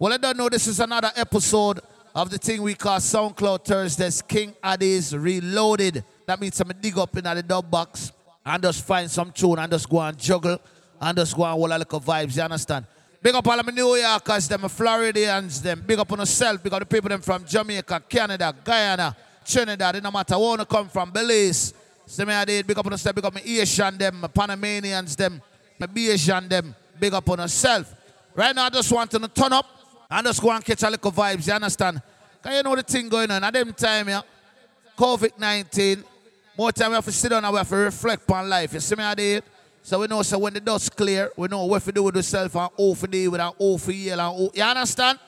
Well, I don't know. This is another episode of the thing we call SoundCloud Thursdays. King Addies Reloaded. That means I'm dig up in the dub box and just find some tune and just go and juggle and just go and hold a little vibes. You understand? Big up all of my New Yorkers, them Floridians, them. Big up on yourself. Big up the people them from Jamaica, Canada, Guyana, Trinidad. It no matter where you come from, Belize. See me I did. Big up on yourself. Big up my Asian, them, my Panamanians, them, my Bajan, them. Big up on yourself. Right now, I just want to turn up and just go and catch a little vibes. You understand? Because you know the thing going on. At them time, yeah, COVID-19, more time we have to sit down and we have to reflect on life. You see me I did? So we know so when the dust clear, we know what to do with yourself and how to deal with and how to yell and you understand?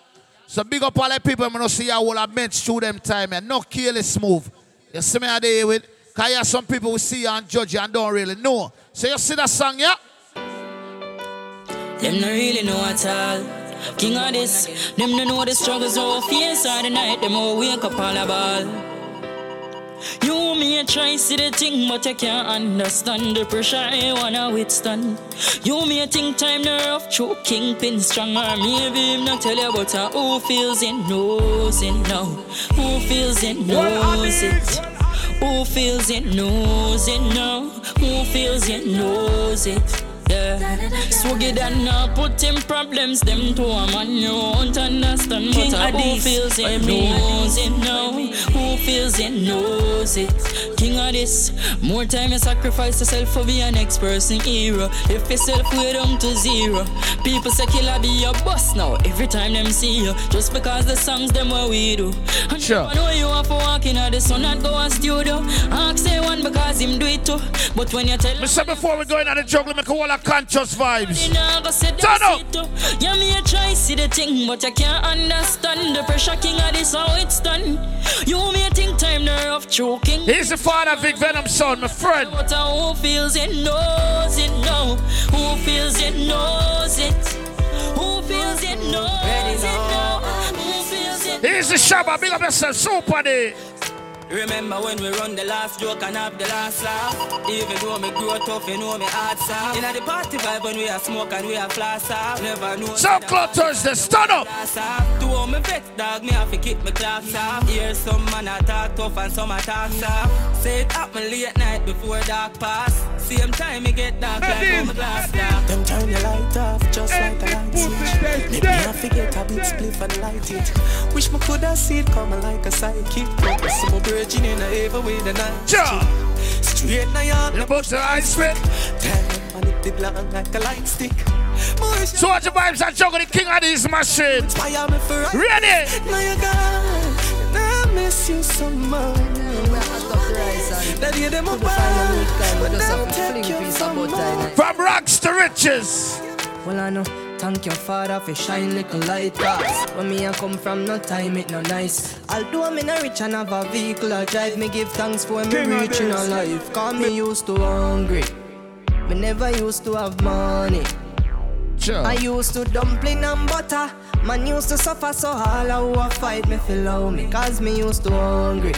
So big up all the people I'm gonna see how all I bench through them time and no careless move. You see me I deal with? Cause you have some people who see you and judge you and don't really know. So you see that song, yeah? Them not really know at all. King of this, them don't know the struggles all face all the night. Them all wake up all a ball. You may try see the thing, but you can't understand the pressure I wanna withstand. You may think time the rough, true kingpin stronger. Maybe him not tell you about uh, who feels it, knows it now. Who feels it, knows it. Who feels it, knows it now. Who feels it, knows it. Yeah. Swaggy than now put in problems, them to a man you won't understand. King but who feels it knows it now. Who feels it knows it. King Addies, more time you sacrifice yourself for be an next person hero. If yourself way down to zero. People say killer be your boss now. Every time them see you, just because the songs them what we do. And sure. I know you want for walking out the sun and go and studio. Ask say one because him do it too. But when you tell me, say before we go in on the jungle, make a whole conscious vibes. Turn up. Yeah, me try see the thing, but I can't understand the pressure king Addies how it's done. You may think time the rough choking. He's the father of Big Venom son, my friend. Who feels it knows it now. Who feels it knows it. Who feels it knows it now. Who feels it. He's the Shabba, big up yourself, super day. Remember when we run the last joke and have the last laugh? Even though me grow tough, you know me hard soft. In the party vibe when we are smoke and we are flash off. Never know. SoundCloud Thursday, stand up. To all me vet dog, me have to keep me class off. Hear some man attack tough and some attack soft. Say it happen late night before dark pass. Same time me get dark like on my glass down. Them turn the light off just like a light switch. Make me have to get a bit spliff and light it. Wish me could have seen it coming like a sidekick. Some virgin in a ever with the night. Ja. Straight now you're the books that I spit. Damn, man, it long like a light stick. So what the vibes and juggle the king of these machines. Ready? Now you gone. I miss you so much. That you them up From rocks to riches. Well, I know. Thank your father for shine like a light cause When me I come from no time it no nice. Although me no rich and have a vehicle I drive Me give thanks for me reaching a life. Cause me used to hungry. Me never used to have money. Sure. I used to dumpling and butter. Man used to suffer so all I who fight me feel love me. Cause me used to hungry.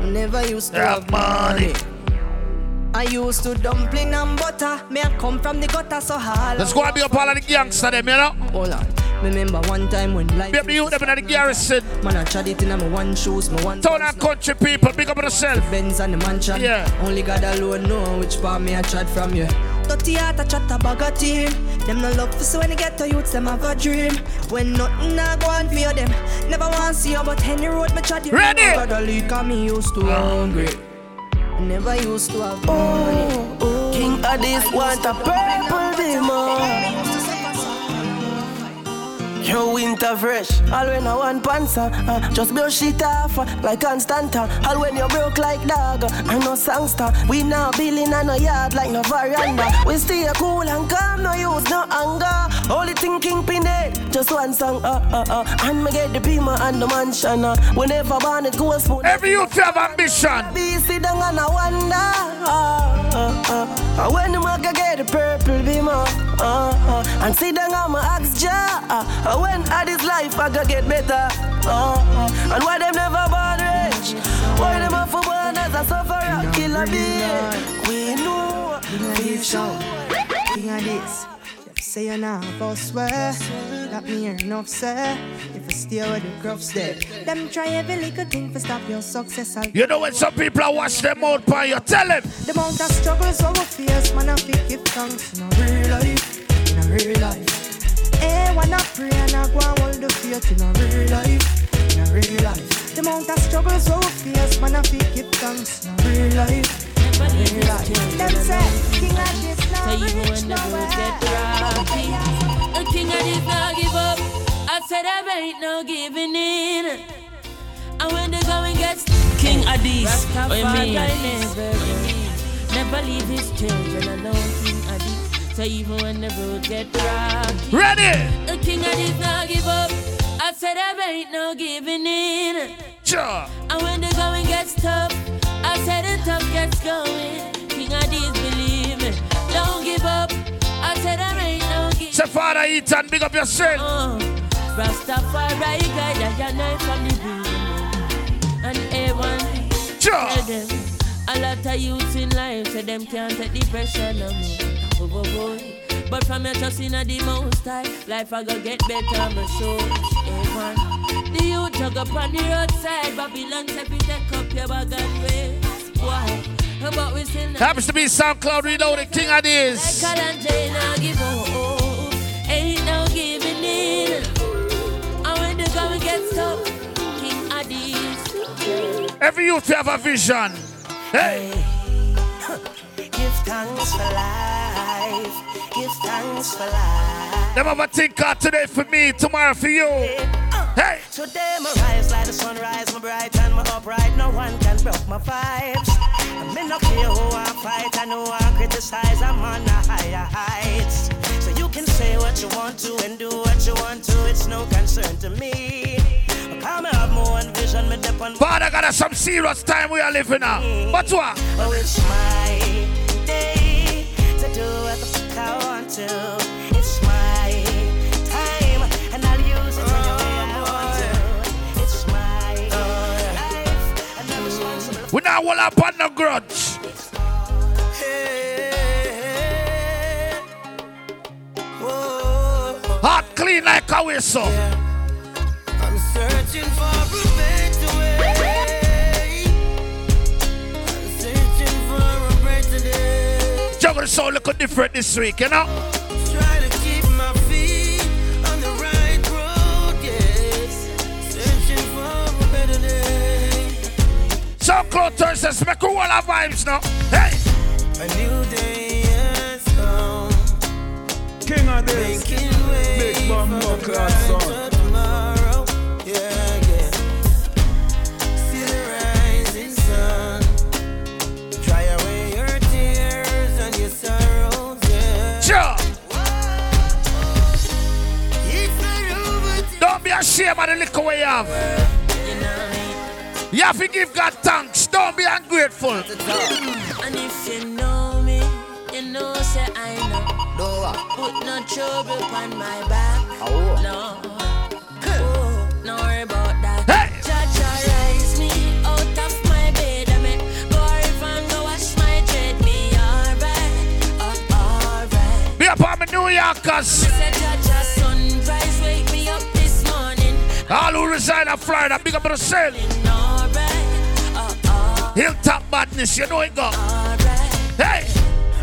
Me never used to have, have money. money. I used to dumpling and butter. Me I come from the gutter so hard. Let's go and be up all of the gangster them, you know. Hold on. Remember one time when life the youth them in the garrison. Man, I tried it in my one shoes, my one. Town and country people, big up yourself. Benz and the mansion. Yeah. Only God alone know which part me I tried from you. Dirty heart, I chat a bag of team. Them no love for so when they get to youths, them have a dream. When nothing I go on for them. Never want to see you, but any road me chat you. Ready? God, leak me used to hungry. Never used to have money. Oh, oh. King Addies want a purple demon. Yo, winter fresh. All when I want panzer, uh, just build shit off uh, like Constanta. All when you broke like dog, uh, I know sangster. We now building on a yard like no veranda. We stay cool and calm, no use no anger. Only thinking pin it, just one song, uh, uh, uh. And me get the beamer and the mansion. Uh. Whenever born it goes spoon. Every youth have ambition. Be sit down and I wonder. Uh, uh, uh. When the mugger get the purple beamer, uh, uh. and sit down on my axe jar. Uh, when I this life I gotta get better. Uh, uh. And why them never born rich? Why them have for born as a sufferer, killer bee? We know. King Addies, king Addies. Say boss swear. That me hear enough say. If you stay with the gruffs there, them try every little thing to stop your success. I'll You know when some people are watch them out by you, tell them. the amount of struggles over face, man, I feel give thanks in a real life, in a real life. Hey, wanna pray and I go and hold the faith in a real life, in a real life. The amount of struggles over face, man, I feel give thanks in a real life. Real life. Them say, King Addies So now even when the road get rocky, the king Addies not give up. I said I ain't no giving in. And when the going gets King Addies, what you mean? Never, never leave his children alone, King Addies. So even when the road get rocky, Ready? the king Addies not give up. I said I ain't no giving in. Sure. And when the going going. King Addies believe me. Don't give up. I said I ain't no give Say, Father Ethan, big up yourself. up. Rastafari guide I can night from the beginning. And everyone Sure. tell them. A lot of youths in life say them can't take the pressure no more. Oh, oh, oh. But from your trust in the most high, life I go get better, my soul. Everyone. The youth jug up on the roadside, Babylon say we take up your bag and waste. Why? But we still not Happens to be SoundCloud Reloaded, King Addies. Call and Jane, I give up. Ain't no giving in. And when the going gets tough, King Addies. Every youth have a vision. Hey, Give thanks for life. Give thanks for life. them have a think out today for me, tomorrow for you. Uh, hey, Today my rise like the sunrise, my bright and my upright. No one can broke my vibes. I'm in no care who I fight, I know I criticize. I'm on the higher heights. So you can say what you want to and do what you want to. It's no concern to me. Come have my own vision, me dip on. Father got us some serious time we are living now. But what? Oh, it's my day to do what the fuck I want to. It's my We now will up on no grudge. Hey, whoa, Heart clean like a whistle. I'm searching for a better way. I'm searching for a better day. Juggle soul look different this week, you know? SoundCloud Thursdays make all our vibes now. Hey, A new day has come. King Addies. Making way Big Bumbo for the Class son. tomorrow. Yeah, yeah. See the rising sun. Dry away your tears and your sorrows, yeah. sure. It's not over Don't be ashamed of the liquor we have. You have to give God thanks. Don't be ungrateful. And if you know me, you know say I know. No. Put no trouble on my back. No. Oh, no worry about that. Hey! Me out of my bed. I mean, go river and go wash my dread. Me alright, oh, alright. Be up on my New Yorkers. Said Jaja sunrise, up this morning. All who reside in Florida, big up yourself. Alright, oh, Hilltop badness, you know it go. alright. Hey,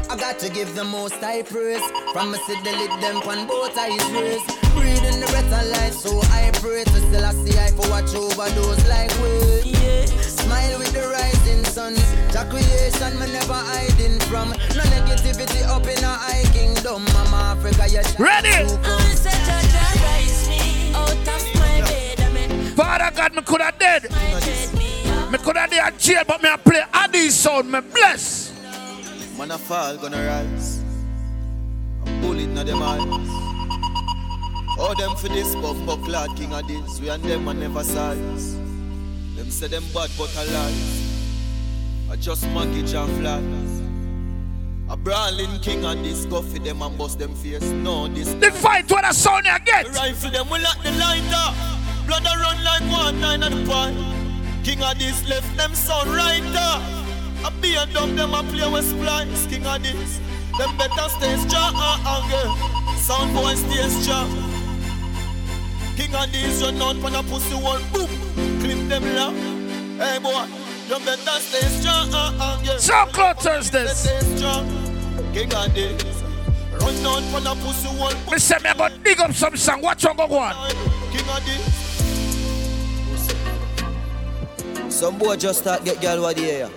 I got to give the most high praise. From me see the lid them on both eyes raised. Breathing the breath of life, so I pray to still I see I for watch over those like we. Yeah. Smile with the rising sun. Jah creation me never hiding from. No negativity up in a high kingdom. Mama Africa, you Ready? I said Jaja rise me out of my bed. I mean, Father God, me could have dead. Me alright. Me could have dead in jail, but me a play Addy sound. Me bless. Man a fall, gonna rise. A bullet na them eyes. Oh, All them for this buff buck lad king Addies. We and them a never size. Them say them bad but alive. I just mortgage and flies. A brawling king Addies. Go for them and bust them face. No this. The fight when I sound you get. Rifle them we lock the lighter. Blood a run like one nine at the point. King Addies left them sound right up. I be a dumb them a play with splice. King Addies. Them better stay strong and anger. Sound boy stay strong. King Addies run out when a pussy wall boom. Clip them low. Hey boy, you better stay strong. Uh, uh, yeah. SoundCloud Thursdays. King Addies. Run out when a pussy wall boom. Me say me go dig up some song. Watch on go on. King Addies. Some boy just start get girl what the air.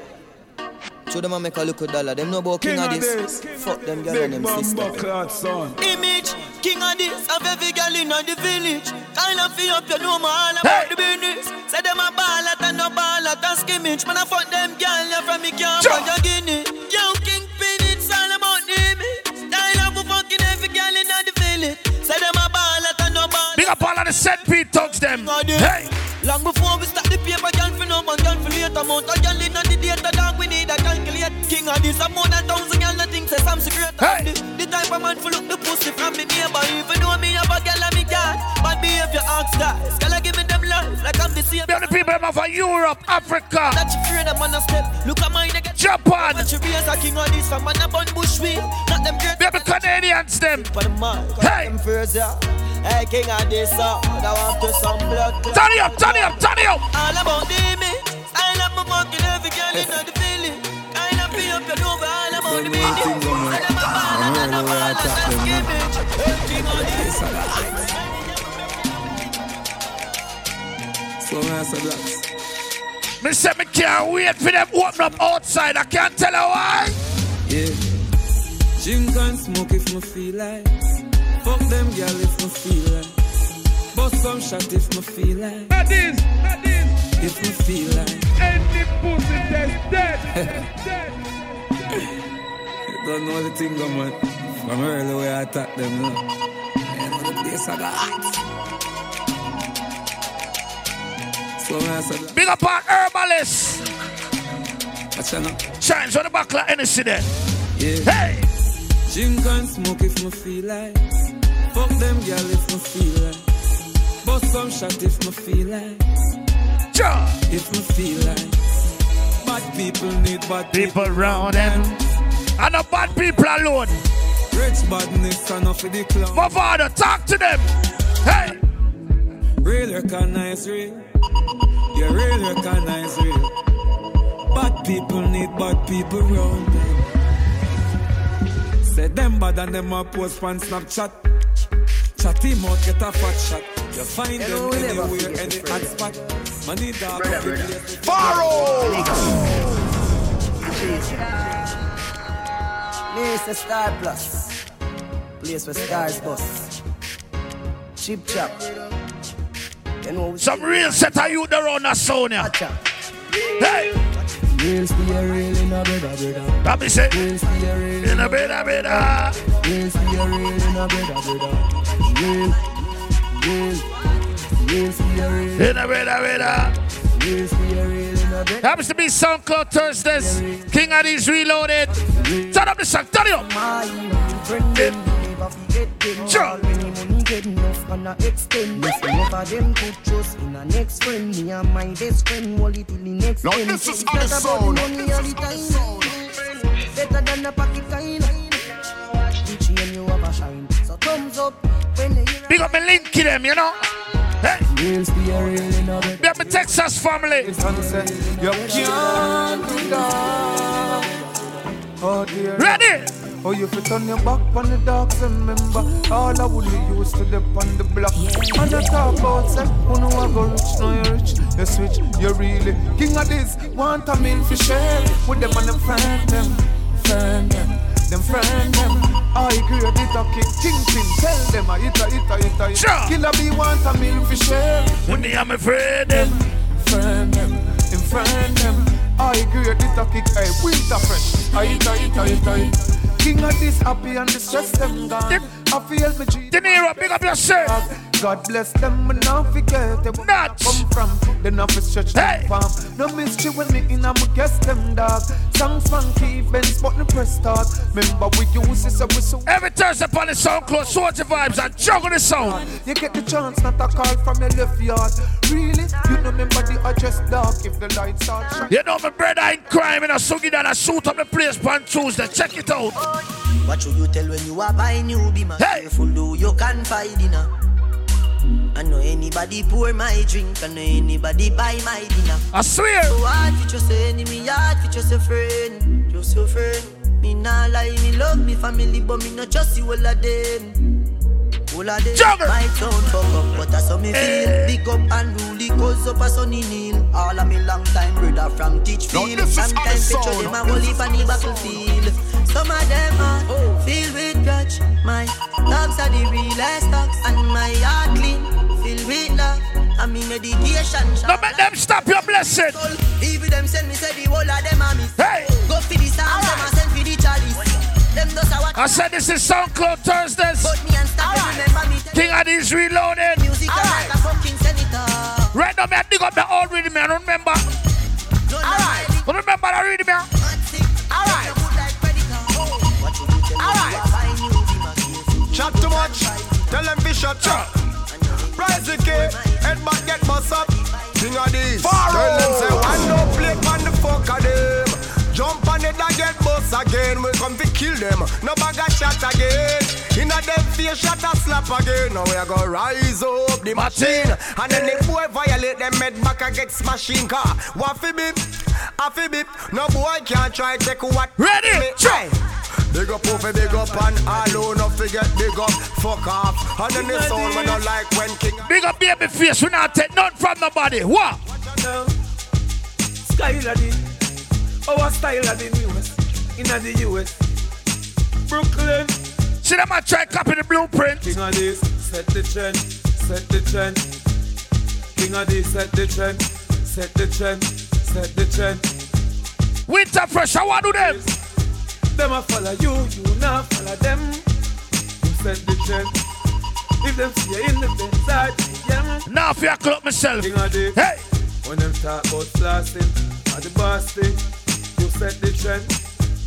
Show them a make a look at dollar. Them know about king, King of of this. this. Fuck them girl and them bumper sister. son. Image, king Addies, of every girl in the village. Kind of feel up, you know me all about Hey. the business. Say them a ball at and no ball at and skimmage. Man, I fuck them girl, you from me can't Sure. your guinea. Yo, king pin, it's all about the image. Style of a fucking every girl in the village. Say them a ball at and no ball Big up all of the St. Pete thugs them. King Addies. Hey. Long before we start Amount of girl in the data, dog, we need a calculate. King Addies, I'm more than thousand girl, nothing say some secret. Hey. The, the type of man for look the pussy from me neighbor. Even though me have a girl and me bad behavior ask guys. Girl, I give me them love, like I'm the same. The people them Europe, Africa, That you fear them on a step. Look at mine, Japan. But you raise a king Addies, I'm a bun bush. Not them great. Be on the Canadians them. For the man, Hey. them first, yeah. Hey, king Addies, uh, I want to some blood. Turn it up, turn it up, turn it up. All about the image. Style up my fucking every girl in the feeling. Kind of feel up your over all about the meaning. Say them a ball and a ball and a skimmage. King Addies. So I said that. Me say me can't wait for them open up outside. I can't tell you why. Yeah. Drink and smoke if me feel like. Fuck them girl if me feel like. Bust some shot if me feel like. That is, that is, If me feel like. any pussy that's dead, dead. You don't know the thing, man. From early way I attack them. You know the place I got hot. So I said. Big up on herbalist. Watch out. Shines on the back like Hennessy there. Yeah. Hey. Drink and smoke if me feel like. Fuck them girl if me feel like. Bust some shot if me feel like. Ja. If me feel like. Bad people need bad People round them. And the bad people alone. Rich badness and off of the clown. My father, talk to them. Hey. Real recognize real. You real recognize real. Bad people need bad people round them. Say them bad and them a post on Snapchat. Chat him out, get a fat shot. You find You know them anywhere, forget any the hot spot. Money dog up the place. Place a Star Plus. Place where stars bust. Cheap chop. You know Some real set of youth around us, Sonia. Watcha. Hey. Real stay real in a brother, brother. Let me say. Real stay real In a bit, a bit, uh. Real stay real in a brother, brother. Real, real, real stay real. In a bit, a bit, uh. Real stay real in a brother. Happens to be SoundCloud Thursdays. King Addies reloaded. Turn up the song, turn up. Now this is time. Better than a pocket kind. The chain you have a shine. So thumbs up when Big up my linky them, you know. Hey. real in a Texas family. Ready? Oh, you fit on your back on the dogs, remember All I would used to dip on the block And I talk about say, oh no, I go rich, no you rich You switch, you really king Addies Want a meal for share With them and them friend them Friend them, them friend them I agree with it, okay, kingpin Tell them, ah, I hit a, hit a, hit a, hit Sure. Killer be want a meal for share When they am afraid them. friend them, in friend them. I agree with it a kick, hey, winter fresh. Ah, I eat, I eat, I eat, I eat. King Addies happy and the stress them gone. Yep. I feel me G. De Niro, big up yourself. God bless them and not forget them. Nuts. Come from, they not for stretch Hey. them farm. No mystery when me in, I'ma guess them dog. Songs funky, Benz, but the press start. Remember we use this, so we so. Every Thursday upon the SoundCloud, Swords and Vibes and juggle the sound. You get the chance, not a call from your left yard. Really? You know remember the address dark if the lights are shut. You know my brother in crime in a sugi that I shoot up the place on Tuesday. Check it out. What should you tell when you are buying new be my Hey. careful do you confide in her. I know anybody pour my drink, I know anybody buy my dinner. I swear. So hard for just a enemy, hard for just a friend, just a friend. Me nah lie, me love me family, but me not trust you all of them. All of them Juggle. might sound fuck up, but that's how me feel. Eh. Big up and rule, cause up a sunny kneel. All of me long time brother from Teachfield. Is Sometimes picture them a whole heap on the battlefield. Some of them are filled with grudge. My dogs are the realest dogs, and my heart clean, filled with love. And me meditation. Don't make them stop your blessing. Even them send me say the whole of them a miss. Hey. Go for the sound, them a send for the chalice. Them does. I said this is SoundCloud Thursdays. But me and stop them remember me. King Addies reloaded. Music like a fucking senator. Right now, me I dig up the old rhythm, me I don't remember. No, Alright. Don't remember the rhythm, me. Alright. Chat too much, tell them fish shut up. Rise the key, head back get bust up. King Addies, tell them say one no play on the fuck of them. Jump on it and get bust again. We come to kill them. No bag of shot again. Inna them face shot a slap again. Now we a go rise up the machine. And then the boy violate them head back against machine car. What fi bip? A fi bip. No boy can't try take what. Ready? me try. Big up over, big up and all no forget big up, fuck off. And then the sound when I like when king. Big up baby face, we not take none from nobody. What? Style of the, our style of the newest in the US. Brooklyn, See them a try copy the blueprint. king Addies, set the trend, set the trend. King Addies, set the trend, set the trend, set the trend. Winter fresh, I want to do them. Them a follow you, you not follow them. You set the trend. If them see you in the Benz, yeah. Now if you clock myself. King Addies. Hey. When them talk about flossing at the boss thing, you set the trend.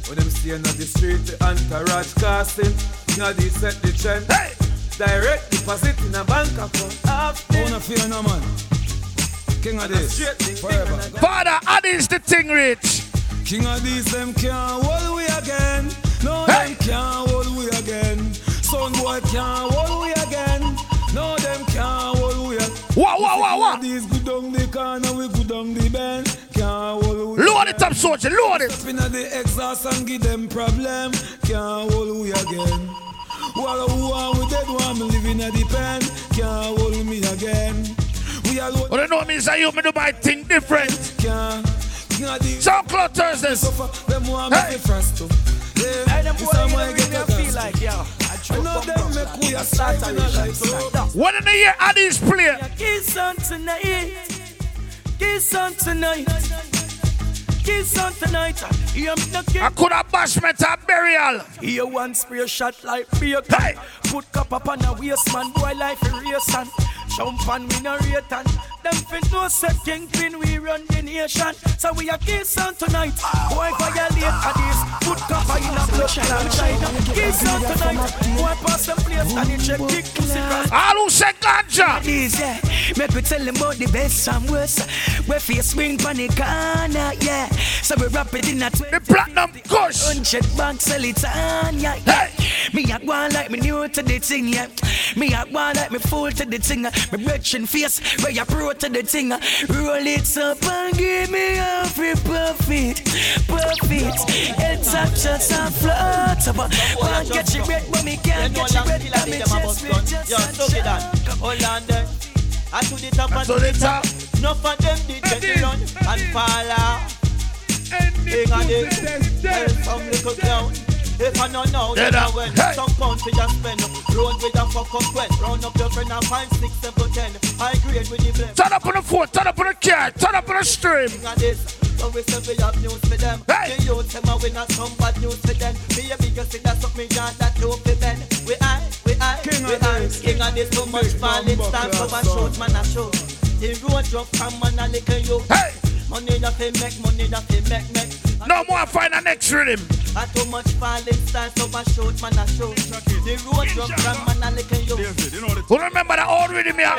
When them see on the street, the entourage casting, King Addies set the trend. Hey. Direct deposit in a bank account. Often. Wanna feel no man. King Addies. Straight Forever. thing, and a- Father, Addies the thing rich. King Addies, them can't hold we again. No, Hey. them can't hold we again. Son boy can't hold we again. No, them can't hold we again. Wah, wah, wah, wah. These good down the corner, we good down the bend. Can't hold we Load it up, soldier, load it. Step inna the exhaust and give them problem. Can't hold we again. While who are we dead one me living at the pen. Can't hold me again. We all What you know means that you me do my thing different. can't. King Addies. SoundCloud Thursdays. suffer, them want Hey. me fast too. Yeah, Hey, them this boy, time you I know, get really feel like, yeah. I know them make we a start in a life. So, When in the year Addies play? Kiss on tonight. Kiss on tonight. Kiss on tonight. Hear me no I kick. could have bashment and burial. Here one spray shot like beer Hey. Put cup up on a waist man, boy life a race and Jump on we no rate and Them fit no set kingpin, we run the nation So we a kiss on tonight Boy violate a this Put cup in a blood and China Kiss on tonight Boy pass them place and it check kick pussy cross All who say ganja. This, yeah. Make me tell them about the best and worst. Where face swing pon the corner, yeah. So we wrap it in a The platinum kush. Hundred bags sell it on, yeah, yeah. Me a go like me new to the thing, yeah. Me a go like me full to the thing. Me retching face where you pro to the thing. uh. Roll it up and give me a free profit, profit. It's up just a float. Can't get you red, but me can't get you red. Got me chest, me just Yo, a so get that. shot. Hold on there. I to the top and to the top. Enough of them did get the run and fall off. King Addies, tell some little clown. If I don't know, then I went hey. some pounds we just spend. Road with a fuck up when. Round up your friend and find six, seven, ten. High grade with the blend. Turn up on the phone, turn up on the car, turn up on the stream. King Addies, so we say we have news for them. Hey. The youth them a win and some bad news for them. Me a bigger see that something John that you fi bend. We I, we I, King we of I. King Addies too much violence time for a short man a show. The road rough and man a lick you. Hey, Money that fi make, money that fi make, make. No more find the next rhythm. A too much violence time so a short man a show. The road rough and man a lick you. Who remember the old rhythm here?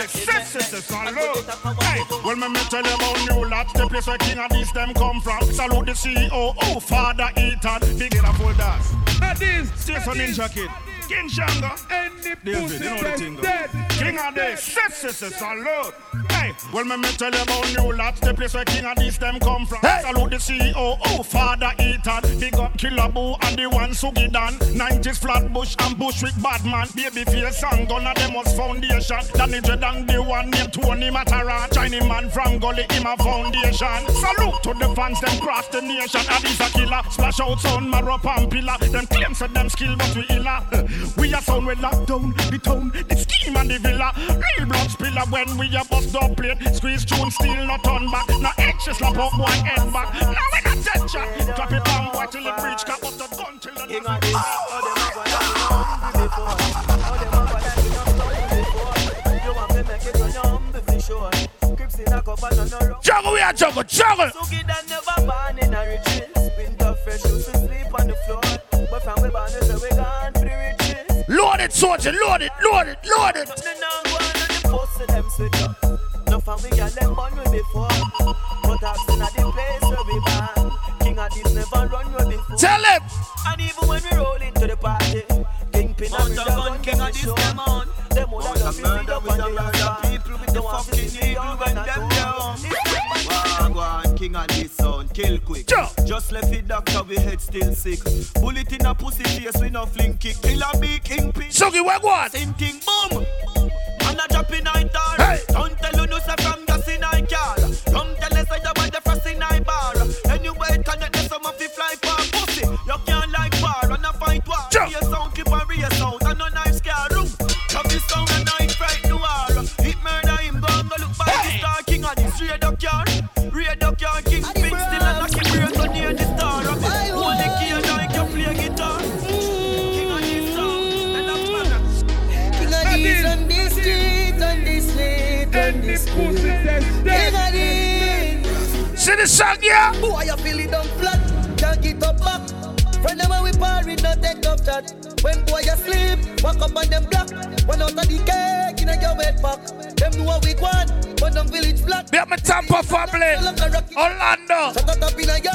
Well, me me tell you about new that's the place where King Addies them come from. Salute the CEO, oh, Father Ethan. Big in a full dance. That is. Stay for Ninja Kid. King Shango. Any pussy you know the that's dead. King of sis, sis, salute. Hey, well, me, me tell you about New Lots, the place where King Addies them come from. Salute the CEO, oh, Father Ethan. Big up Killer Boo and the one Sugi Dan. 90s Flatbush and Bushwick Badman. Baby face and gun of them was foundation. Danny Dread and the one named Tony Mataran. Chinese man from Gully, him a foundation. Salute to the fans, them cross the nation. Addies a killer, splash out sound, marrow and pillar. Them claims that them skill, but we illa. We a sound we lock down the town, the scheme and the villa. Real blood spiller when we a bust up plate. Squeeze tune, still not turn back. Now edges slap up one head back. Now we not dead shot. Drop it down, boy, till the bridge cap up the gun till the oh. Juggle, we are juggle, juggle. Suki that never born in a riches. Winter fresh, used to sleep on the floor. But we born, we say we gone for the riches. Loaded soldier, loaded, loaded, loaded. Something now go on and the post to them switch up. No from we got them born we before. But I've seen at the place where we born. King of this never run we before. Tell him. And even when we roll into the party, Kingpin and the gun, King Addies them on. Them would have just feed up on the yard. People with the fucking evil when them down. Go on, king Addies sound, kill quick. Just left it doctor, we head still sick. Bullet in a pussy face, we no fling kick. Kill a big kingpin. Sugi, go on? Same thing, boom. Man a drop in a. Hey. Don't tell you no from the song, yeah? Boy, you feel it down flat, can't get up back. Friend them when we party, no take up chat. When boy you sleep, walk up on them block. One out of the cake in a your wet back. Them know what we want, but them village flat. Be my Tampa family. Orlando.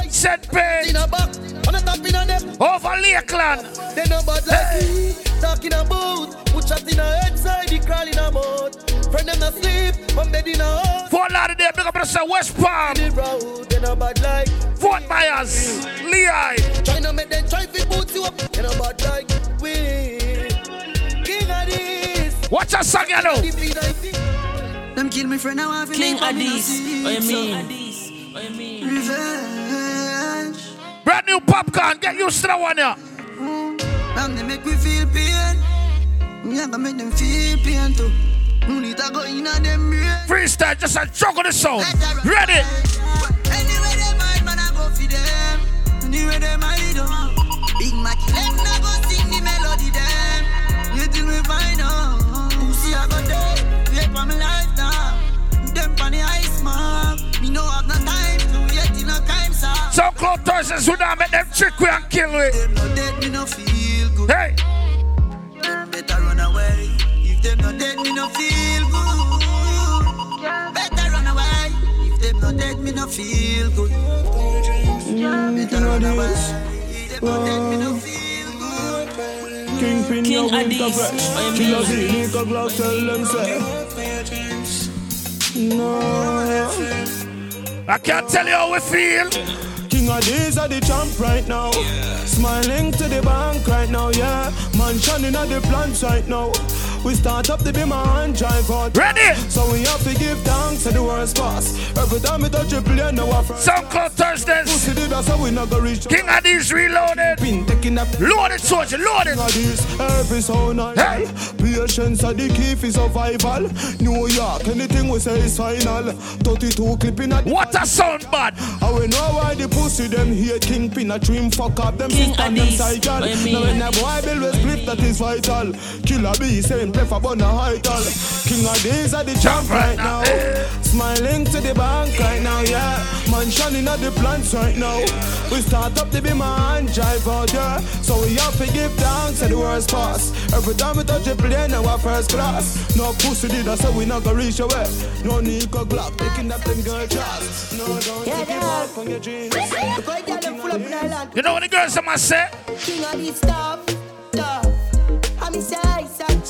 St. Pete. In a back, on the top in a them. Over Lakeland. They know bad like me, talking about. Put shot in a head side, he crawling about. Friend them not sleep, one bed in a house. Fort Lauderdale, big up yourself, West Palm. The road, they know bad like. Fort Myers, Lehigh. Try to make them try to boot you up. They know bad like we. King Addies. Watch a song, you know. Them kill me friend, now I feel King like Addies, what you mean? What you mean? Revenge. Brand new popcorn, get used to that one, yeah. Mm. And they make me feel pain. Me have to make them feel pain too. No need to go in on them brain. Freestyle, just a juggle the sound. Ready? Anyway they mind, man, I go for them. Anyway they mind. Big Mac, them not go sing the melody them. Till we find out. Pussy I go there, wait for my life now. Them on the ice, man. Me no have no time to wait in no time, sir. Some close Thursdays who not make them trick we and kill we. Them dead, me no feel good. Hey. Better run away. If them not dead, me no feel good. Better run away. If them not dead, me no feel good. Better run away. If them not dead, me no feel good. Kingpin, King your winter Addies, fresh. Killer? Z, Nico Glock, tell them say. No. I can't tell you how we feel. King Addies are the champ right now. Smiling to the bank right now, yeah. Mansion in the plants right now. We start up the beam and drive out. Ready? So we have to give thanks to the worst pass. Every time we touch a plane, now our friends. Some close Thursdays. Pussy did that, so we not go reach. King Addies reloaded. Been taking up. Loaded soldier, loaded. King Addies, every sound I Hey. Patience are the key for survival. New York, anything we say is final. 32 clipping at the What a sound bad. I we know why the pussy them hate kingpin a dream fuck up them King sister and them Addies, cycle. what you mean? Now when a boy build with split that is vital. Killer B saying play for bun a high tall. King of days are the champ right now. Smiling to the bank right now, yeah. mansion in the plants right now. We start up to be man drive out there. So we have to give thanks to the worst pass. Every time we touch a plane, now our first class. No pussy did us, so we not gonna reach away. No need Nico Glock, taking up them girl jobs. No, don't yeah, give up on your dreams. You know what the girls are say? King Addies stuff, stuff.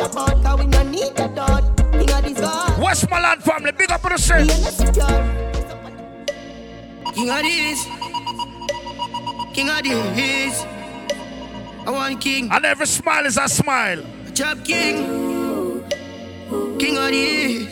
Let's keep the boat, cause we don't need the dot. King Addies God. Westmoreland family, big up on the set. King Addies. King Addies. I want king. And every smile is a smile. Chop king. King Addies.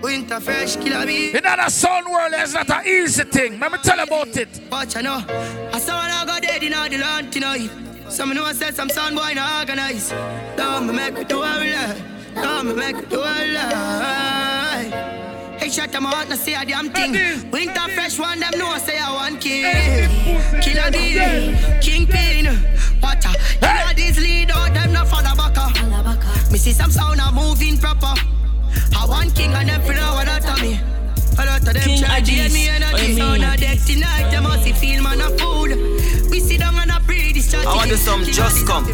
Winter fresh killer bee. In that sound world, it's not an easy thing. Let me tell you about it. Watch I know. I saw when I got dead in all the land tonight. Some know I said some sound boy not organize. Don't me make me do all that. Don't me make me do all that. Hey, shut them out, no say a damn thing. Winter fresh one, them know say I want king. Killer D, kingpin. What a killer these lead out, them no follow back. Me see some sound a moving proper. I want king and them feel what out of me. A lot of them King try to me energy. I Sound a deck tonight, them must feel man a food. We sit down and a pray this strategy. I want to some just come.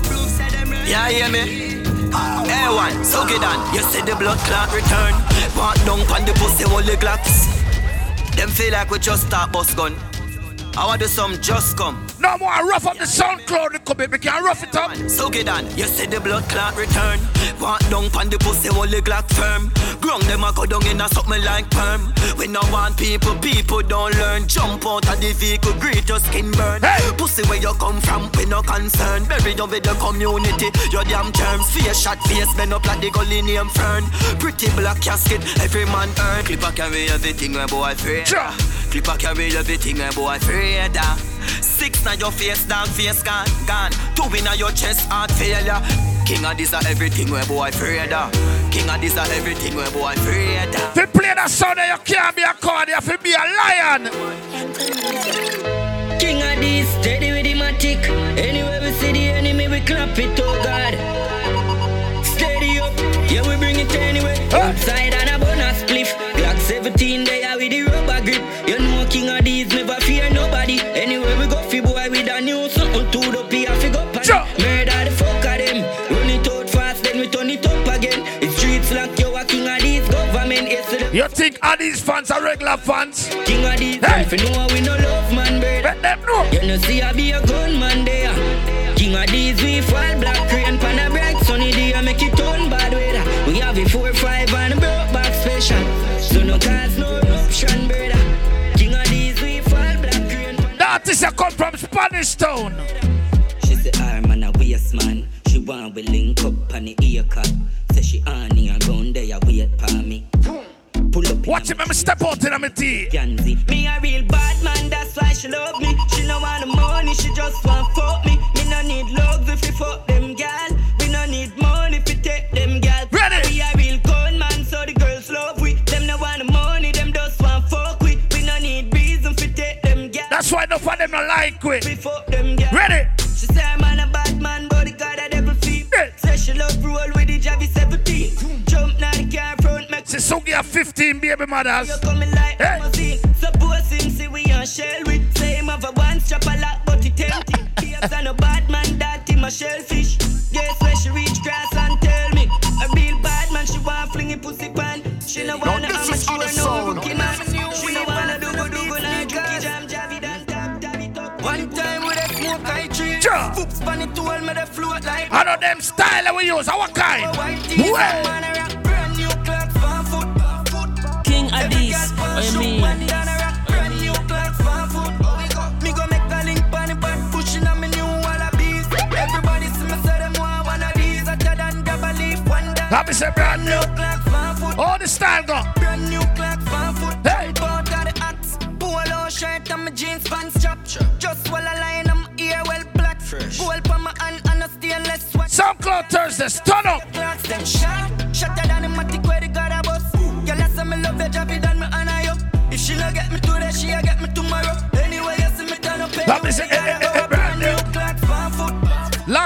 Yeah, hear me? A1, so get on. You see the blood clot return. Walk down on the pussy, holy glocks. Them feel like we just start bus gun. I want to some just come. No more I rough up the SoundCloud, it could be, we can rough it up. So get on. You see the blood clot return. Walk down on the pussy, holy glock firm. Ground them a go down in a something like perm. We no want people, people don't learn. Jump out of the vehicle, greet your skin burn. Pussy where you come from, we no concern. Buried down with the community, your damn germs. Face shot, face men up like the gully name fern. Pretty black casket, every man earn. Clipper carry everything, my boy afraid. Clipper carry everything, my boy afraid. ah. Six na your face, down face gone, gone. Two in your chest, heart failure. King Addies are everything, my boy afraid. ah. King Addies are everything, my boy afraid. ah. If you play that sound, then you can't be a card, you have to be a lion. King Addies, steady with the matic. Anywhere we see the enemy, we clap it, oh God. Steady up, yeah, we bring it anyway. Outside and a bonus spliff. Glock 17 there with the You think all these fans are regular fans? King Addies, hey. if you know we no love man, bird. Let them know. You know see I be a gunman there. King Addies, we fall black rain pan a bright sunny day, make it turn bad weather. We have a four five and a broke back special. So no cause no eruption, brother. King Addies, we fall black rain. That is a come from Spanish Town. Watch it, let me step out in my tea. Me a real bad man, that's why she love me. She no want the money, she just want fuck me. Me no need love if you fuck them gal. We no need money if you take them gal. Ready? We a real con man, so the girls love we. Them no want the money, them just want fuck we. We no need reason if you take them gal. That's why no for them not like we. We fuck them gal. Ready? Baby mothers. you coming like limousine. Suppose him see we on shell with same of a one strap a lot, but it empty. Beers and a bad man that him a shellfish. Guess where she reach grass and tell me a real bad man she want fling it pussy pan. She no wanna this is amateur other no sound. rookie man. She no wanna do go do go like jam jam javi dan tap tap it up. One time with a smoke I tree. Ja. Foops pan it to all me the float like. I know them style that we use, our kind. Well, all this. What you mean? A on new wallabies. Of. I brand new. All the style go. Brand new clock, far foot. Hey. Bought the hats, polo shirt and my jeans pants chop. Just while I lie in my ear, well black. Fresh. Gold on my hand and a stainless sweat. SoundCloud Thursdays, turn up. Clocks them sharp.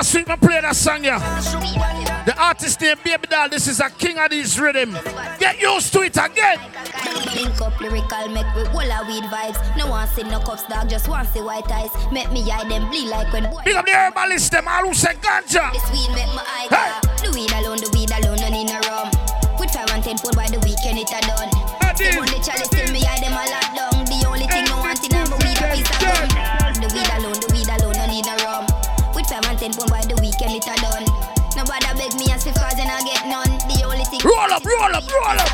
Last week I played that song, yeah. The artist named Baby Doll. This is a king Addies rhythm. Get used to it again. Link up lyrical, make wall weed vibes. No one see no cups, dog, just want see white eyes. Make me eye them bleed like when boy. Big up the herbalist, them all who say ganja. This weed make my eye hey. The weed alone, the weed alone, no need no rum. With five and ten fold by the weekend, it a done. Them on the chalice, tell me eye them a lot down. The only thing I want in a weed a piece of gum. The weed alone, the weed alone, no need no rum. Ten pound by the weekend it a done. Nobody beg me as if cause I get none. The only thing roll up, roll up, roll up.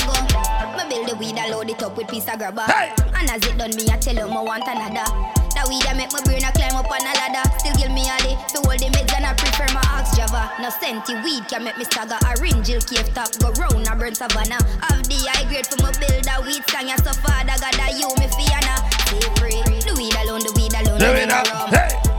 Me build the weed and load it up with piece of grabber. Hey. And as it done, me I tell them I want another. That weed I make my brain a climb up on a ladder. Still give me a day to hold the meds and I prefer my ox java. No senti weed can make me stagger. A ring Jill cave top go round a burn savannah. Have the high grade for my build a weed song. Ya so far that got that you me fiana. Stay free. The weed alone, the weed alone. The weed alone. Hey.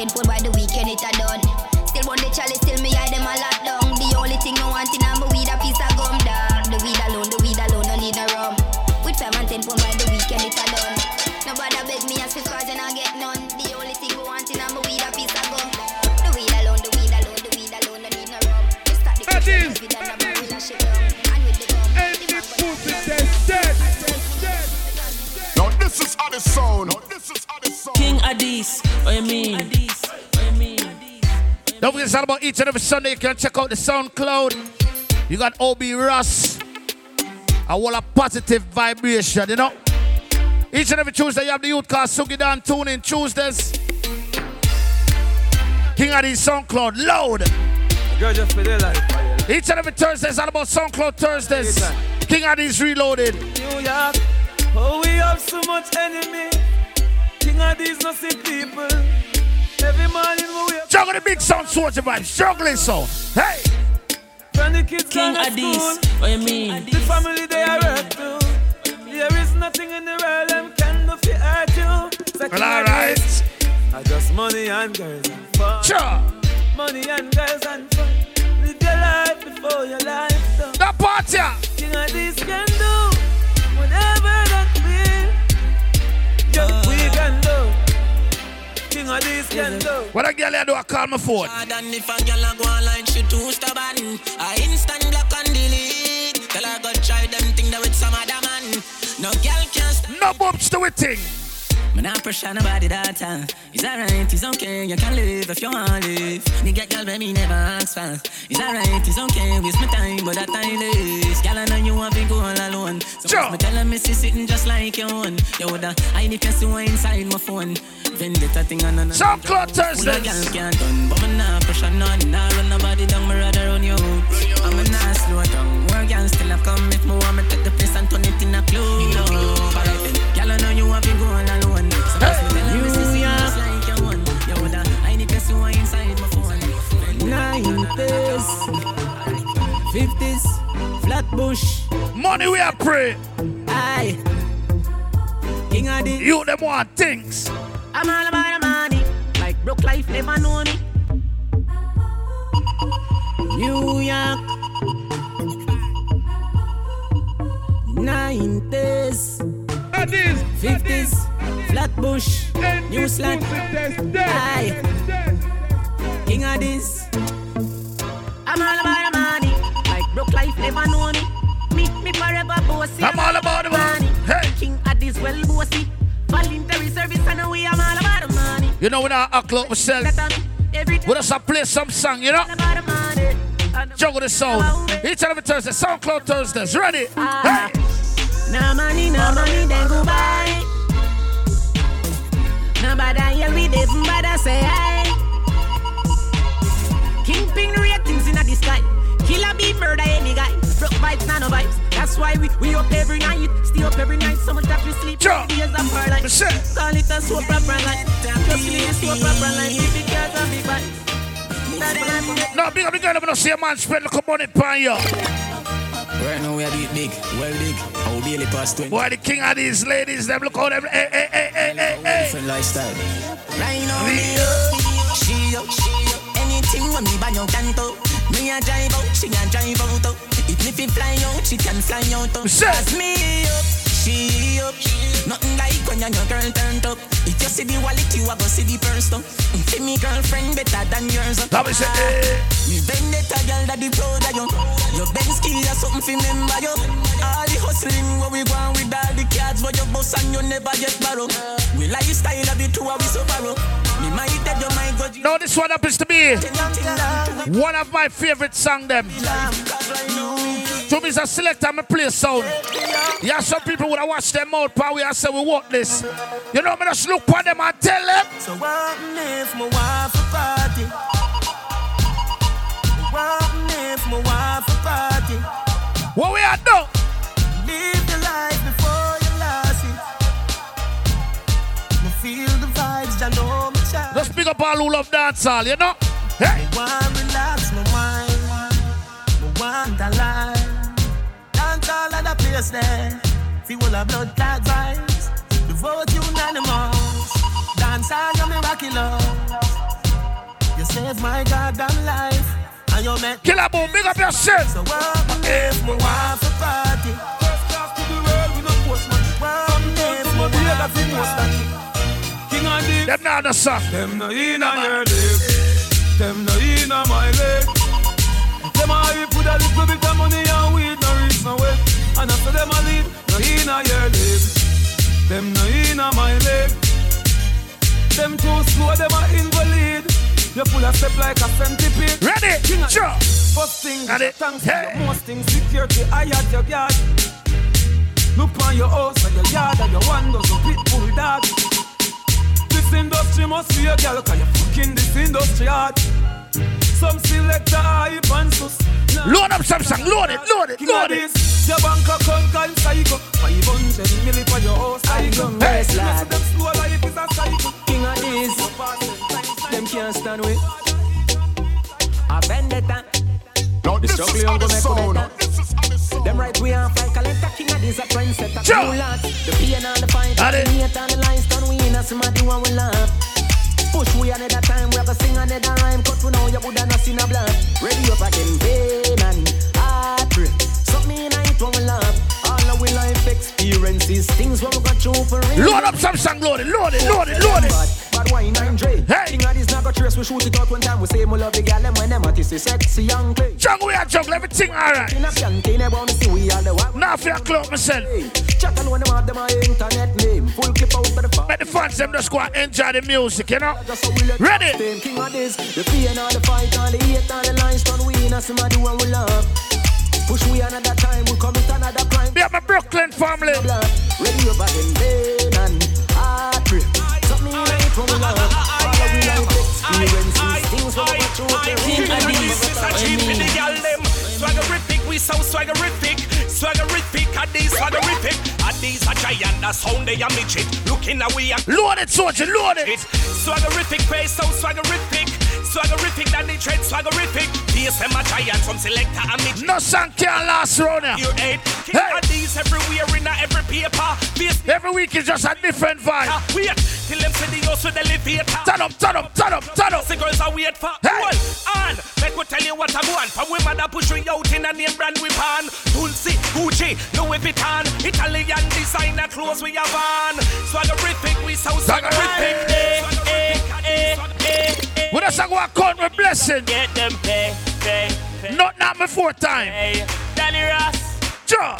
With five and ten pound by the weekend it a done. Still want the chalice, still me eye them a lot down. The only thing I want in a my weed a piece of gum down. The weed alone, the weed alone, no need no rum. With five and ten pound by the weekend it a done. Nobody beg me as if cause I not get none. The only thing I want in a my weed a piece of gum. The weed alone, the weed alone, the weed alone, no need no rum. Just start the That is. with a number with a shit down. And with the gum. Now this is how the sound. This is how the sound. King Addies, what you mean? Don't forget it's all about each and every Sunday. You can check out the SoundCloud. You got OB Ross. I want a positive vibration, you know. Each and every Tuesday you have the youth car Sugi Dan tune in Tuesdays. King of the SoundCloud loud. Girl, just for the life. Each and every Thursday is all about SoundCloud Thursdays. King of these reloaded. New York, oh we have so much enemy. King of these nothing people. Every morning we wake Juggle the big sound soldier vibe. Struggling sound. Hey. When the kids King gone to Addies, school, what you mean? the family they are hurt too. There is nothing in the world them can do for hurt you. So King Well, alright. I just money and girls and fun. Sure. Money and girls and fun. Live your life before your life done. The party. King of this can do King of this can do. What a girl you do, I call my phone. Than if a girl a go online, she too stubborn. I instant block and delete. Tell her go try them thing that with some other man. No girl can st- No bumps to it thing. Man, I pressure nobody that time. It's alright, it's okay, you can live if you want to live. Nigga, girl, baby, never ask for. It's alright, it's okay, waste my time, but that time is. Girl, I know you want to go all alone. So Sure. me tell her, me see sitting just like your own. Yo, the I need to see what inside my phone. Vendetta thing and none. SoundCloud Thursdays. Girl can't done, but me nah pressure none. Nah run nobody down, me rather run you out. I'm a nah slow down. Work can still a come if me want me take the place and turn it in a club. Alright then, girl, I know you want to go all Nineties, fifties, Flatbush. Money we are pray. Aye. King of the You them want things. I'm all about the money. Like broke life never know me. New York. Nineties. Fifties. Flatbush. New slang. Aye. King of this. I'm all about the money. Like broke life never know me. Me, me forever bossy. I'm all about the money. Hey. King of this well bossy. Voluntary service and we I'm all about the money. You know when I act like myself. We just play some song, you know? about the money. Juggle the sound. Each and every Thursday, SoundCloud Thursdays. Ready? Ah. Hey. No money, no money, then go buy. Nobody here with it, but say hi. Kingpin ratings in the sky. Killer be murder any guy. Broke vibes, nano vibes. That's why we, we up every night. Stay up every night, so much that we sleep. Sure. Days of our life. Call it a soap opera life. Just leave it soap opera life. If it girls and big bad. No, big up the girl, I'm gonna see a man like a money pan you. Right now we are big, big, well big. Our daily past 20. Boy, the king of these ladies, them look out every. Hey, hey, hey, hey, hey, hey. Different lifestyle. Right now, me up, she up, she up. Anything when me buy your canto. Me a drive out, she a drive out. Oh. If me fi fly out, she can fly out. Oh. Cause me up, she up. Nothing like when your girl turned up. If you see the wallet, you a go see the purse though. See me girlfriend better than yours. That me say, eh. Me vendetta girl that the proud of you. Your Benz key or something fi remember you. All the hustling where we going with all the cards for your boss and you never get borrow. We lifestyle a bit too we so borrow. Me might tell you my God. No, this one happens to be one of my favorite song them. To be a selector, I'm a play sound. Yeah, some people would have watched them out, but we have said we want this. You know, me just look for them and tell them. So what if my wife a party? What if my wife a party? What we are do? Live the life before you lost it. Me feel the vibes, I know me child. Just pick up all who love dancehall, you know? Hey! Me want relax my mind. Me want a life. Dance all at the place there. Feel a blood clot vibes. The vote unanimous. Dance all you miraculous. You saved my goddamn life. And you make Killer boom, big up yourself. So what if my wife a party? First class to the world, we no postman. If my wife a party? King and the Them now the song. Them no in your leg. Them no in my leg. Them a we put a little bit of money and weed no reach no way. And after them a lead, no in your leg. Them no in my leg. Them too slow, them a invalid. You pull a step like a centipede. Ready? King Sure. First thing, Ready? thanks Hey. for your most things. Security, I at your yard. Look on your house and your yard and your windows, a pit bull dog. This industry must be a girl, cause you fucking this industry hard. Some selector hype and sus. Load up some song, load it, load it, load it. this, Your bank account can psycho. 500 milli for your house, race You know, lad. Slow life is a psycho. King of this, them can't stand with. A vendetta. The this struggle is how the sound. Them right we are fight collector king of this a trendsetter. Cool lot. The pain and the fight. The hate and the lies done we in a somebody one we laugh. Push we another time, we have to sing another rhyme. Cut we know you woulda not seen a blood. Ready up again, pain and heartbreak. Something in it when we laugh. All of we life experiences, things when we got through for real. Load up some song, load it, load it, load it, load it. Bad, wine and Dre. Hey. King of this not got trace, we shoot it out one time. We say we love the gal, them when them at is sexy young play. Jungle, we are jungle, everything alright. In a canteen, about me see we are the one. Now for your clock myself. Chat and when them have them internet name. Full clip out of the phone. Let the fans them just go and enjoy the music, you know? Just so we let Ready? King of this, the pain and the fight and the hate and the lines done we in a somebody when we love. Push we another time, we commit another crime. We have my Brooklyn family. Blood, ready up again, pain and heartbreak. Something in it when we love. All of we life experiences, things when we go through. for King real. of This is a cheap in the gal them. Swaggerific, we so swaggerific. Swaggerific, at these swaggerific. At these a giant, a sound they a midget. Looking away at Load it, soldier, load it. it. Swaggerific, face so swaggerific. Swaggerific, that they tread swaggerific. DSM a giant from selector a midget. No song can last round eight, king Hey. of these everywhere in a every paper. Face Every week is just a different vibe. Ah, wait till them see the house with the elevator. Turn up, turn up, turn up, turn up. The girls are wait for Hey. Hold on, make me tell you what I want. From women that push we out in a name brand we pan. Tulsi, Gucci, Louis Vuitton, Italian designer clothes we have on. Swaggerific, we so swaggerific. Eh. When I song what count with blessing, Get them pay, pay, pay. not not before time. Hey, Danny Ross. Sure.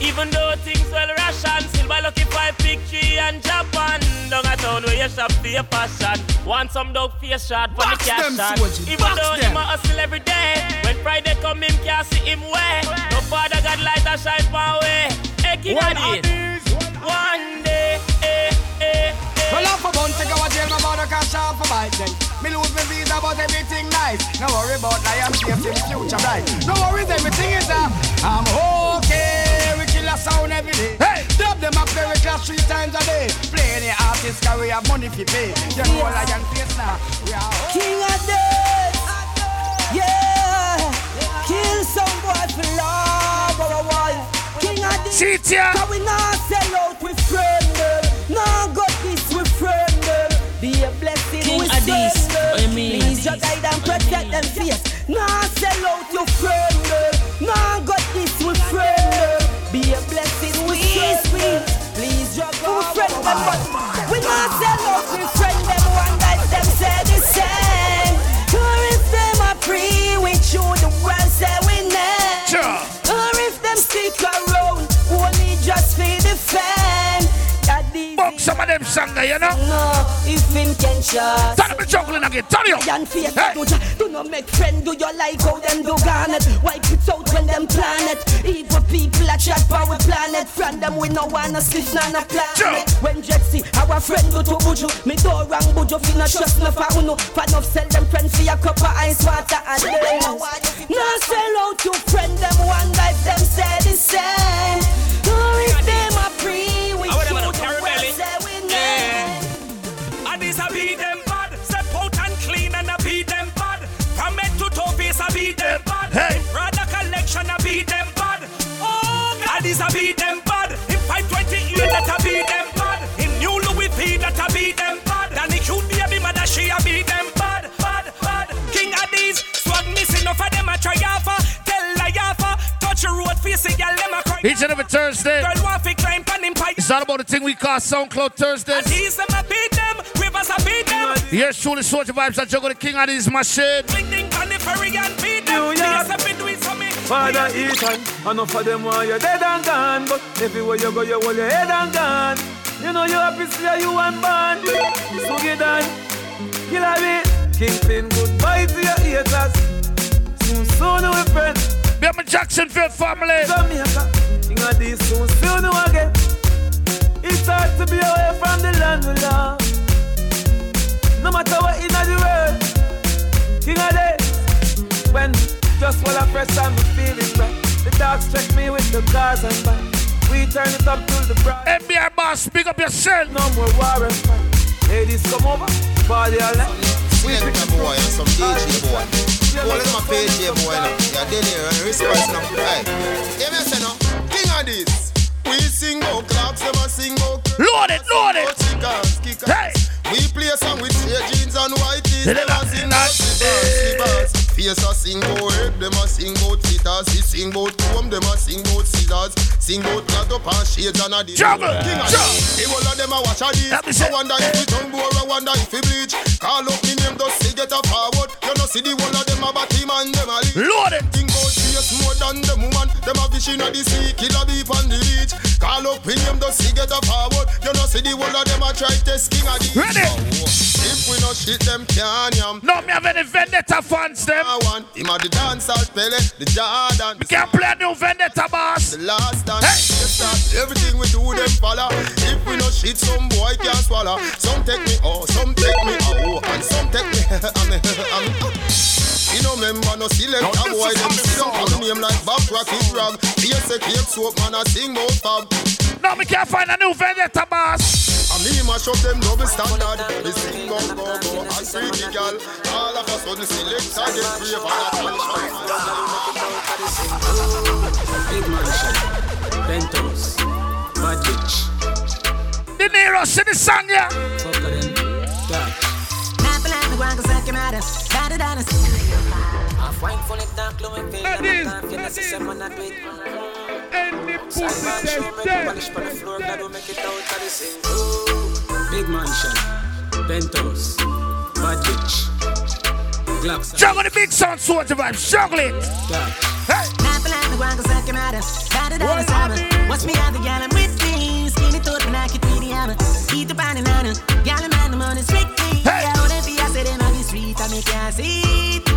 Even though things well Russian, still by lucky five big tree and Japan. Down a town where you shop for your passion. Want some dog face shot for the Box cash them, shot. Even box though them. him a hustle every day. When Friday come him can't see him way. No father God light a shine my way. Hey, King One of of. One day, eh, eh, Well, off a bun, take our jail, my mother cash off a bike then. Me lose my visa, but everything nice. No worry about lion safety, the future bright. No worries, everything is up. I'm okay. We kill a sound every day. Hey! Dub them up every class three times a day. Play any artist, cause we have money to pay. You know lion face now. We are King of this, yeah. Kill some boy for love or a wife. King of this, it here. cause we not sell out with friend them. Now Be a blessing King with of this, friend them. what you mean? Please Jah guide and protect them face. Nah sell out your friend, nah got this with friend. Be a blessing with sweet. Please drop our friend oh, them, but we nah sell out we friend them. One that them say the same. Or if them a pre, we show the world say we next. Sure. Or if them stick around, some of them songs, you know. no, if him can shot. Turn up the juggling again. Turn it up. Face do, do not make friend, do you like how them do garnet? Wipe it out when them planet. Evil people a chat power planet. From them we no wanna sleep, none a planet. When Jet see our friend go to Buju, me do wrong Buju, fi no trust no for uno. For no sell them friends for a cup of ice water and them. No sell out to friend them one life, them say the same. If them we Yeah. And this I beat them bad. Step out and clean and I beat them bad. From head to toe face I beat them bad. Hey. Brother collection I beat them bad. Oh God. And this I beat them bad. In 528 that I beat them bad. In new Louis V that I beat them bad. And the cute baby mother she I beat them bad. Bad, bad. King of these. Swag missing enough of them a try alpha. Tell a alpha. Touch a road facing y'all them a cry. Each and every Thursday. Girl all about the thing we call SoundCloud Thursday. These them beat them. Rivers a beat them. Here's truly Soldier Vibes that juggle the king of these machine. Bling ding on the ferry and beat them. Because I've been doing something. Father Ethan, enough of them want you're dead and gone But everywhere you go, you hold your head and gone You know you're happy see you and born So get done, killer me Kingpin, goodbye to your haters Soon, soon we friends Be my Jacksonville family Jamaica, king of this soon, soon we again It's hard to be away from the land we love No matter what in the world King of this When just while I press on me feeling right The dogs check me with the cars and bike We turn it up till the bright NBA boss, big up yourself No more war and fight Ladies come over, party all night We Send a boy and some DJ boy. Call him a PJ boy now. Yeah, then here and response now. Hey, hear me say now. King of this. We sing about clocks, them a sing about Load it, load it. Kickers, kickers. Hey. We play a song with straight jeans and white tees. Them a sing about slippers, slippers. Face a sing about head, them a sing about sitters. We sing about comb, them a sing about scissors. Sing about cut up and shades and a this. Juggle, juggle. The whole of them a watch a this. I wonder if it done bore, I wonder if it bleach. Call up me name, just see get a forward. You know see the whole of them a batty man, them a lead. Load it. Think about than them woman. Them a fishing at the sea, killer deep on the beach. Call up him, just see get a forward. You know see the whole of them a try test king of the Ready? If we no shit them can yam. No, me have any Vendetta fans them. I want him a the dance out Pele, the Jordan. We can't play a new Vendetta boss. The last dance, hey. everything we do them follow. If we no shit, some boy can't swallow. Some take me oh, some take me oh, and some take me I'm I'm. You know, member no select a boy them sit up on name like Bob Rocket Rag. Face a cake soap man a sing more fab. No, we can't find a new Vendetta boss. And me mash up them double standard. Me sing go go go and freaky girl. All of a sudden select I get brave and Big mansion, Bentos, bad bitch. The Nero, see the song, yeah. Fuck of them, God. Napping at the ground 'cause I can ride it. Got it. Half wine full of dark, glowing pale. That is, I'm confident that the system and I do it. Any pussy Sideman test show, make dead. polish on the floor, glad we make it out of the same. Big mansion, Bentos, bad bitch. Glocks. Juggle the big sound, Soldier Vibes. Juggle it. Hey. Napping at the ground 'cause I can ride it. Got it on us. Watch me out the gallon with me. Skinny thought and I could be the hammer. Eat the pan street.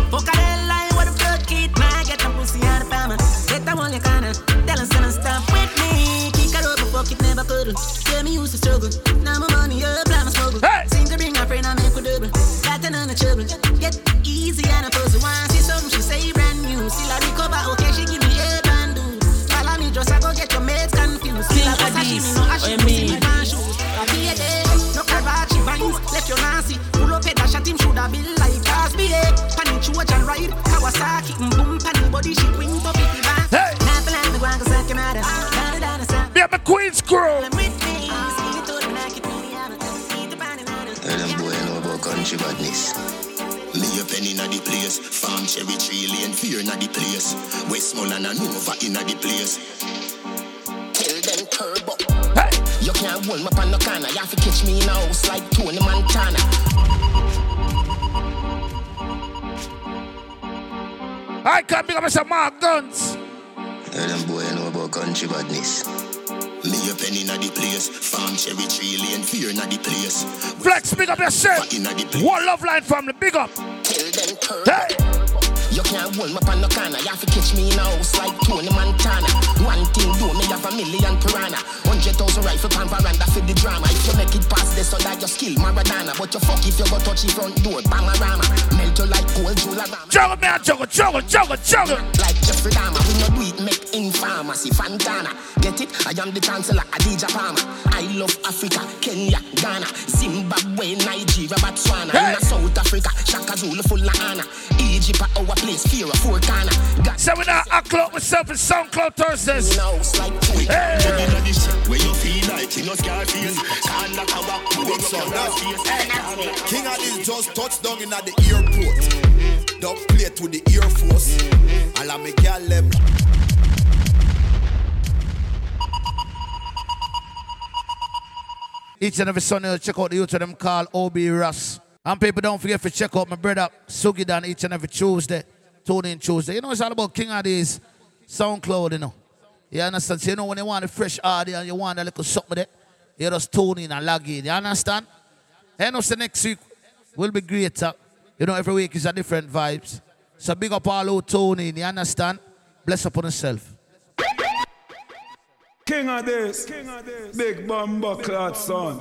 And Nova inna the place. Tell them turbo. Hey. You can't hold me up on no corner. You have to catch me in a house like Tony Montana. I can't become a Mark Guns. Tell them boy know about country badness. Me a penny inna the place. Farm cherry tree lane, fear inna the place. Flex, big up yourself. One love line from the big up. Tell them turbo. Hey. You can't hold me up on no corner. You have to catch me in a house like Tony Montana. One thing do me have a million piranha. Hundred thousand rifle pan veranda for the drama. If you make it past this, so that your skill Maradona. But you fuck if you go touch the front door, Bamarama. Melt you like gold, Jularama. Juggle man, juggle, juggle, juggle, juggle. Like Jeffrey Dahmer, we no do in pharmacy. Fantana, get it? I am the chancellor, Adidja Palmer. I love Africa, Kenya, Ghana, Zimbabwe, Nigeria, Botswana. Hey. In South Africa, Shaka Zulu full of honor. Egypt, our place, fear of four corner. So we now act clock myself in SoundCloud Thursdays. No, it's like hey. Where you feel like you know Scarface. Can't knock a walk to Big son now. King Addies just touched down in at the airport. Mm-hmm. Dub plate with the Air Force. Mm-hmm. And I make y'all them. Each and every Sunday, check out the YouTube them call OB Russ. And people don't forget to check out my brother Sugi Dan each and every Tuesday, tune in Tuesday. You know, it's all about King Addies SoundCloud, you know. You understand? So, you know, when you want a fresh audio and you want a little something there, you just tune in and log in. You understand? And also next week will be greater. You know, every week is a different vibes. So big up all who tune in, you understand? Bless upon yourself. King of this. King of this. Big Bumbo Clot son.